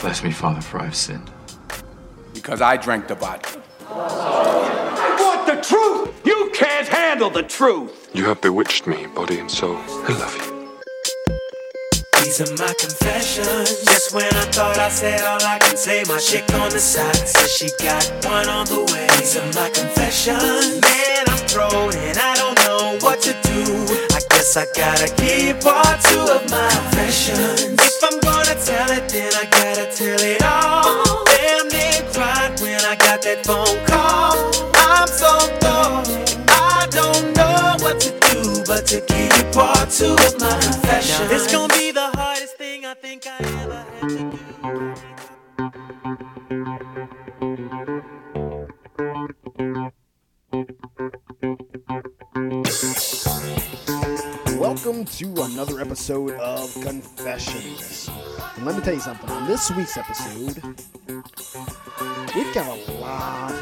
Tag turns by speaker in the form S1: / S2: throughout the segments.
S1: Bless me, Father, for I've sinned.
S2: Because I drank the vodka.
S3: I want the truth! You can't handle the truth!
S4: You have bewitched me, body and soul. I love you.
S5: These are my confessions. Just when I thought I said all I can say, my chick on the side says she got one on the way. These are my confessions. Man, I'm thrown and I don't know what to do. I guess I gotta keep part two of my confessions. If I'm gonna tell it, then I gotta tell it all. Damn, they cried when I got that phone call. I'm so lost. I don't know what to do, but to keep part two of my confessions. It's gonna be the hardest thing I think I ever had to do.
S6: To another episode of Confessions. And let me tell you something. On this week's episode, we've got a lot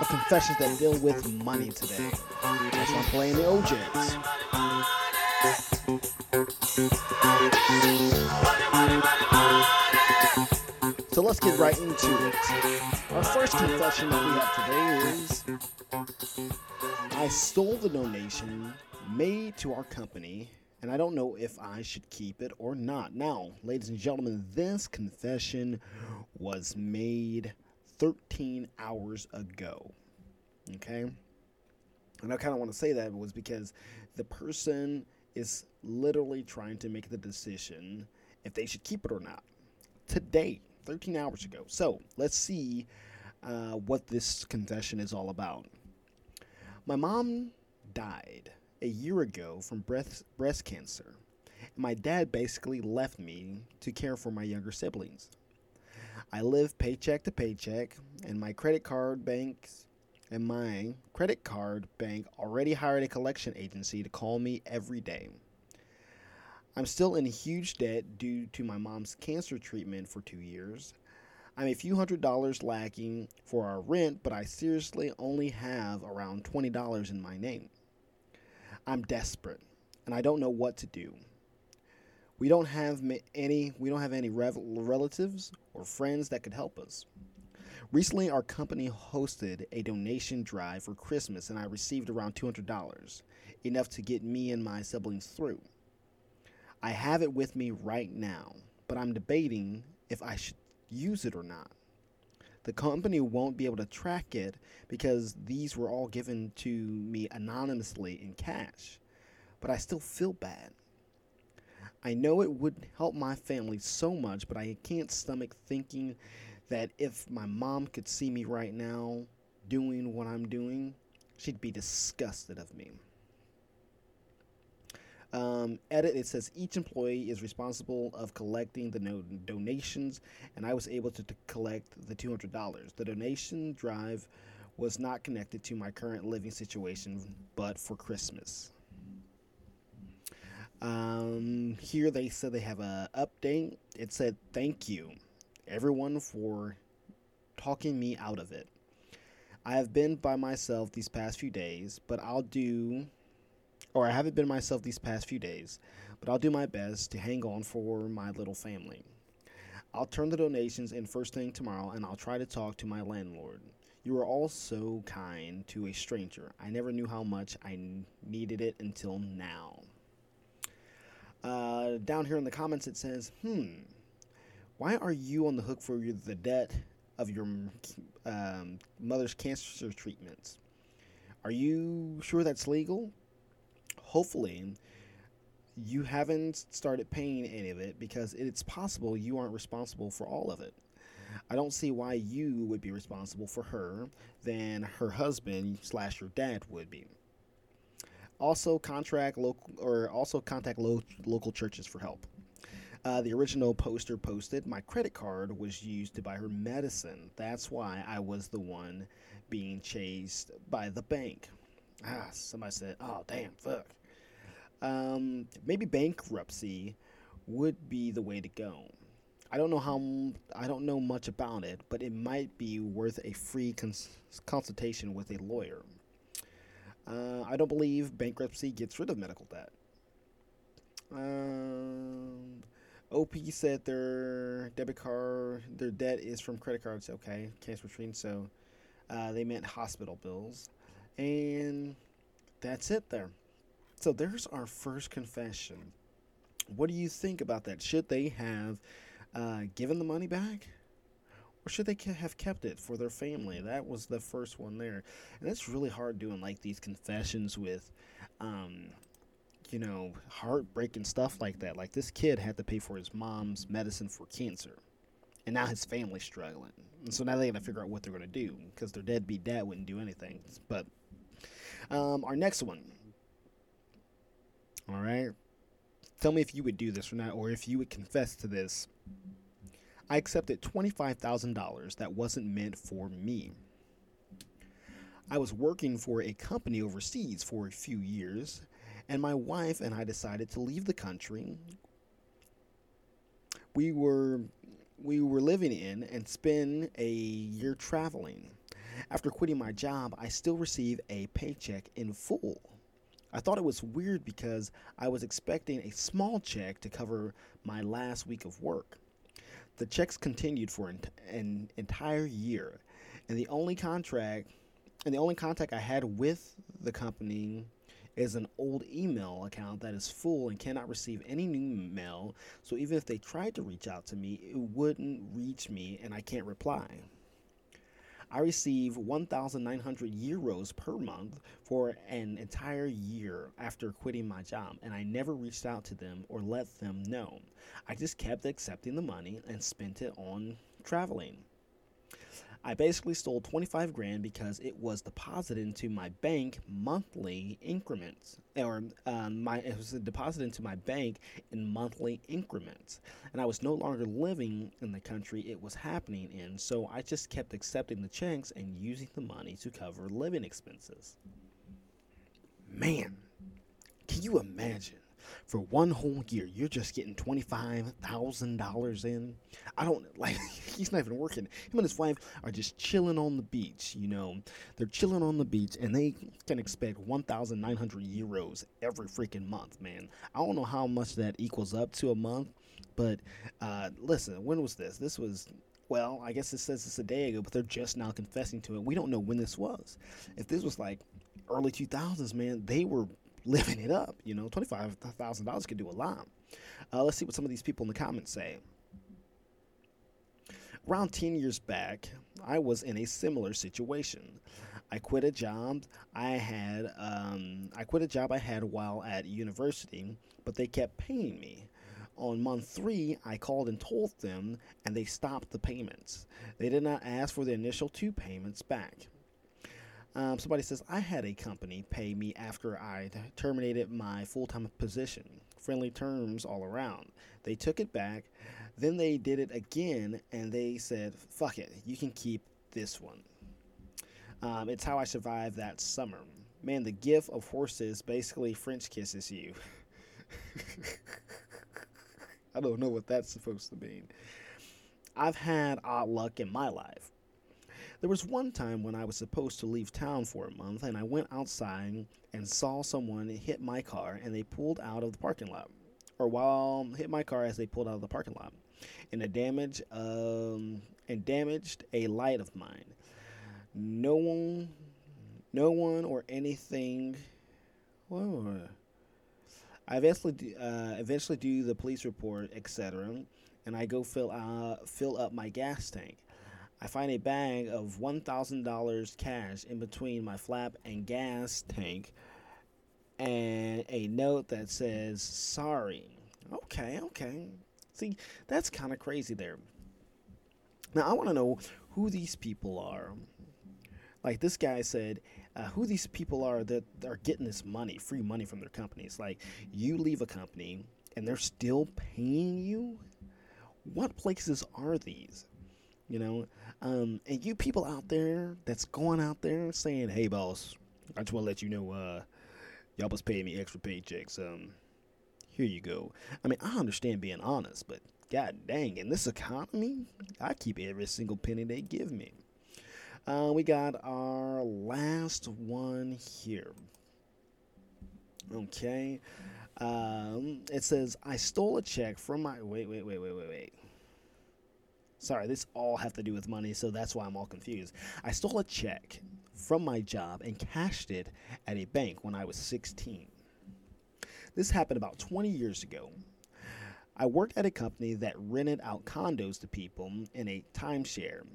S6: of confessions that deal with money today. That's why I'm playing the O'Jays. So let's get right into it. Our first confession that we have today is I stole the donation made to our company, and I don't know if I should keep it or not. Now, ladies and gentlemen, this confession was made 13 hours ago. Okay? And I kind of want to say that was because the person is literally trying to make the decision if they should keep it or not. Today, 13 hours ago. So let's see uh, what this confession is all about. My mom died a year ago from breast, breast cancer. My dad basically left me to care for my younger siblings. I live paycheck to paycheck, and my credit card banks and my credit card bank already hired a collection agency to call me every day. I'm still in huge debt due to my mom's cancer treatment for two years. I'm a few hundred dollars lacking for our rent, but I seriously only have around $20 in my name. I'm desperate, and I don't know what to do. We don't have any we don't have any relatives or friends that could help us. Recently, our company hosted a donation drive for Christmas, and I received around $200, enough to get me and my siblings through. I have it with me right now, but I'm debating if I should use it or not. The company won't be able to track it because these were all given to me anonymously in cash, but I still feel bad. I know it would help my family so much, but I can't stomach thinking that if my mom could see me right now doing what I'm doing, she'd be disgusted of me. Um, edit it says each employee is responsible of collecting the no- donations, and I was able to, collect the two hundred dollars. The donation drive was not connected to my current living situation, but for Christmas. Um, here they said they have a update. It said thank you, everyone, for talking me out of it. I have been by myself these past few days, but I'll do or I haven't been myself these past few days, but I'll do my best to hang on for my little family. I'll turn the donations in first thing tomorrow and I'll try to talk to my landlord. You are all so kind to a stranger. I never knew how much I needed it until now. Uh, down here in the comments, it says, hmm, why are you on the hook for your- the debt of your um, mother's cancer treatments? Are you sure that's legal? Hopefully you haven't started paying any of it because it's possible you aren't responsible for all of it. I don't see why you would be responsible for her than her husband slash your dad would be. Also, contract local or also contact lo- local churches for help. Uh, the original poster posted, My credit card was used to buy her medicine. That's why I was the one being chased by the bank. Ah, somebody said, Oh, damn, fuck. Um, maybe bankruptcy would be the way to go. I don't know how I don't know much about it, but it might be worth a free cons- consultation with a lawyer. Uh, I don't believe bankruptcy gets rid of medical debt. Um, OP said their debit card, their debt is from credit cards. Okay, cancer screen. So uh, they meant hospital bills, and that's it there. So there's our first confession. What do you think about that? Should they have uh, given the money back? Or should they have kept it for their family? That was the first one there. And it's really hard doing like these confessions with, um, you know, heartbreaking stuff like that. Like this kid had to pay for his mom's medicine for cancer. And now his family's struggling. And so now they got to figure out what they're going to do because their deadbeat dad wouldn't do anything. But um, our next one. All right. Tell me if you would do this or not, or if you would confess to this. I accepted $25,000 that wasn't meant for me. I was working for a company overseas for a few years, and my wife and I decided to leave the country we were we were living in and spend a year traveling. After quitting my job, I still receive a paycheck in full. I thought it was weird because I was expecting a small check to cover my last week of work. The checks continued for an, an entire year, and the only contract and the only contact I had with the company is an old email account that is full and cannot receive any new mail. So even if they tried to reach out to me, it wouldn't reach me and I can't reply. I receive 1,900 euros per month for an entire year after quitting my job, and I never reached out to them or let them know. I just kept accepting the money and spent it on traveling. I basically stole 25 grand because it was deposited into my bank monthly increments, or um, my it was deposited into my bank in monthly increments, and I was no longer living in the country it was happening in. So I just kept accepting the checks and using the money to cover living expenses. Man, can you imagine? For one whole year, you're just getting $25,000 in. I don't like, he's not even working. Him and his wife are just chilling on the beach, you know. They're chilling on the beach and they can expect 1,900 euros every freaking month, man. I don't know how much that equals up to a month, but uh, listen, when was this? This was well, I guess it says it's a day ago, but they're just now confessing to it. We don't know when this was. If this was like early 2000s, man, they were living it up. You know, $25,000 could do a lot. Uh, let's see what some of these people in the comments say. Around 10 years back, I was in a similar situation. I quit a job I had. Um, I quit a job I had while at university, but they kept paying me. On month three, I called and told them, and they stopped the payments. They did not ask for the initial two payments back. Um, somebody says, I had a company pay me after I terminated my full time position. Friendly terms all around. They took it back. Then they did it again and they said, fuck it, you can keep this one. Um, it's how I survived that summer. Man, the gift of horses basically French kisses you. I don't know what that's supposed to mean. I've had odd luck in my life. There was one time when I was supposed to leave town for a month, and I went outside and saw someone hit my car, and they pulled out of the parking lot, or while hit my car as they pulled out of the parking lot, and a damage um, and damaged a light of mine. No one, no one or anything. Whoa. I eventually, uh, eventually do the police report, etc., and I go fill uh, fill up my gas tank. I find a bag of $1,000 cash in between my flap and gas tank and a note that says, sorry. Okay, okay. See, that's kind of crazy there. Now, I want to know who these people are. Like this guy said, uh, who these people are that are getting this money, free money from their companies. Like, you leave a company and they're still paying you? What places are these? You know, um, and you people out there that's going out there saying, "Hey, boss, I just want to let you know, uh, y'all was paying me extra paychecks. Um, here you go." I mean, I understand being honest, but god dang, in this economy, I keep every single penny they give me. Uh, we got our last one here. Okay. Um, it says, I stole a check from my. Wait, wait, wait, wait, wait, wait. Sorry, this all have to do with money, so that's why I'm all confused. I stole a check from my job and cashed it at a bank when I was 16. This happened about 20 years ago. I worked at a company that rented out condos to people in a timeshare,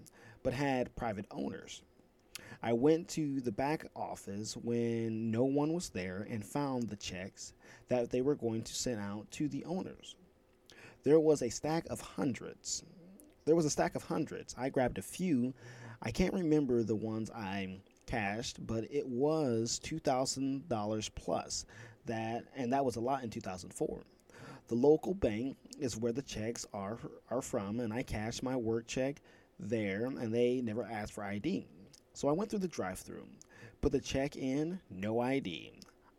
S6: but had private owners. I went to the back office when no one was there and found the checks that they were going to send out to the owners. There was a stack of hundreds. There was a stack of hundreds. I grabbed a few. I can't remember the ones I cashed, but it was $2,000 plus that and that was a lot in 2004. The local bank is where the checks are are from and I cashed my work check there and they never asked for ID. So I went through the drive-through, put the check in, no ID.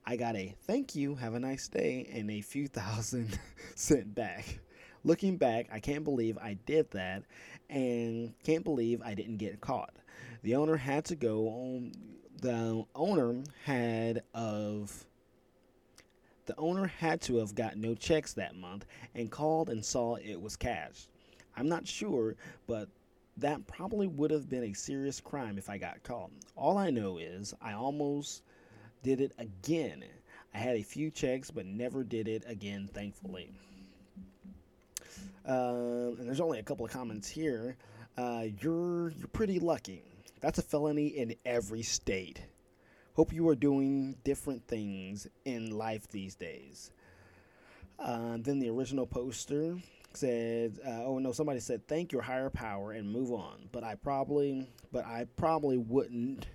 S6: I got a thank you, have a nice day, and a few thousand sent back. Looking back, I can't believe I did that and can't believe I didn't get caught. The owner had to go on, the owner had of the owner had to have got no checks that month and called and saw it was cash. I'm not sure, but that probably would have been a serious crime if I got caught. All I know is I almost did it again. I had a few checks, but never did it again, thankfully. Uh, and there's only a couple of comments here. Uh, you're you're pretty lucky. That's a felony in every state. Hope you are doing different things in life these days. Uh, then the original poster said, uh, "Oh no!" Somebody said, "Thank your higher power and move on." But I probably, but I probably wouldn't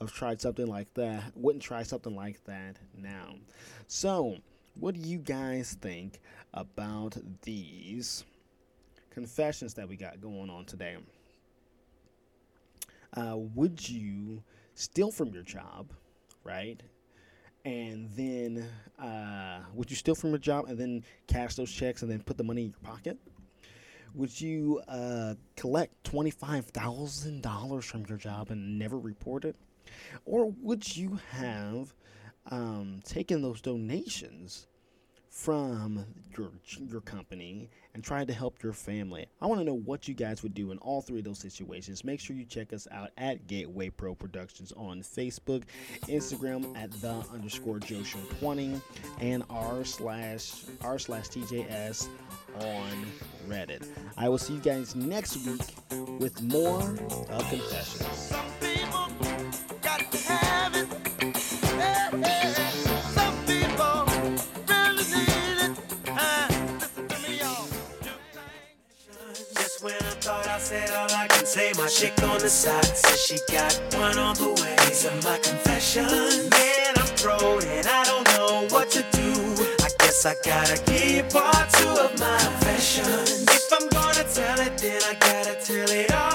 S6: have tried something like that. Wouldn't try something like that now. So, what do you guys think about these confessions that we got going on today? Uh, would you steal from your job, right? and then uh, would you steal from your job and then cash those checks and then put the money in your pocket? Would you uh, collect twenty-five thousand dollars from your job and never report it, or would you have um, taken those donations from your your company and tried to help your family. I want to know what you guys would do in all three of those situations. Make sure you check us out at Gateway Pro Productions on Facebook, Instagram at the underscore Joe Show 20, and r slash r slash TJS on Reddit. I will see you guys next week with more of Confessions.
S5: My chick on the side says she got one on the way. These are my confessions. Man, I'm thrown and I don't know what to do. I guess I gotta keep part two of my confessions. If I'm gonna tell it, then I gotta tell it all.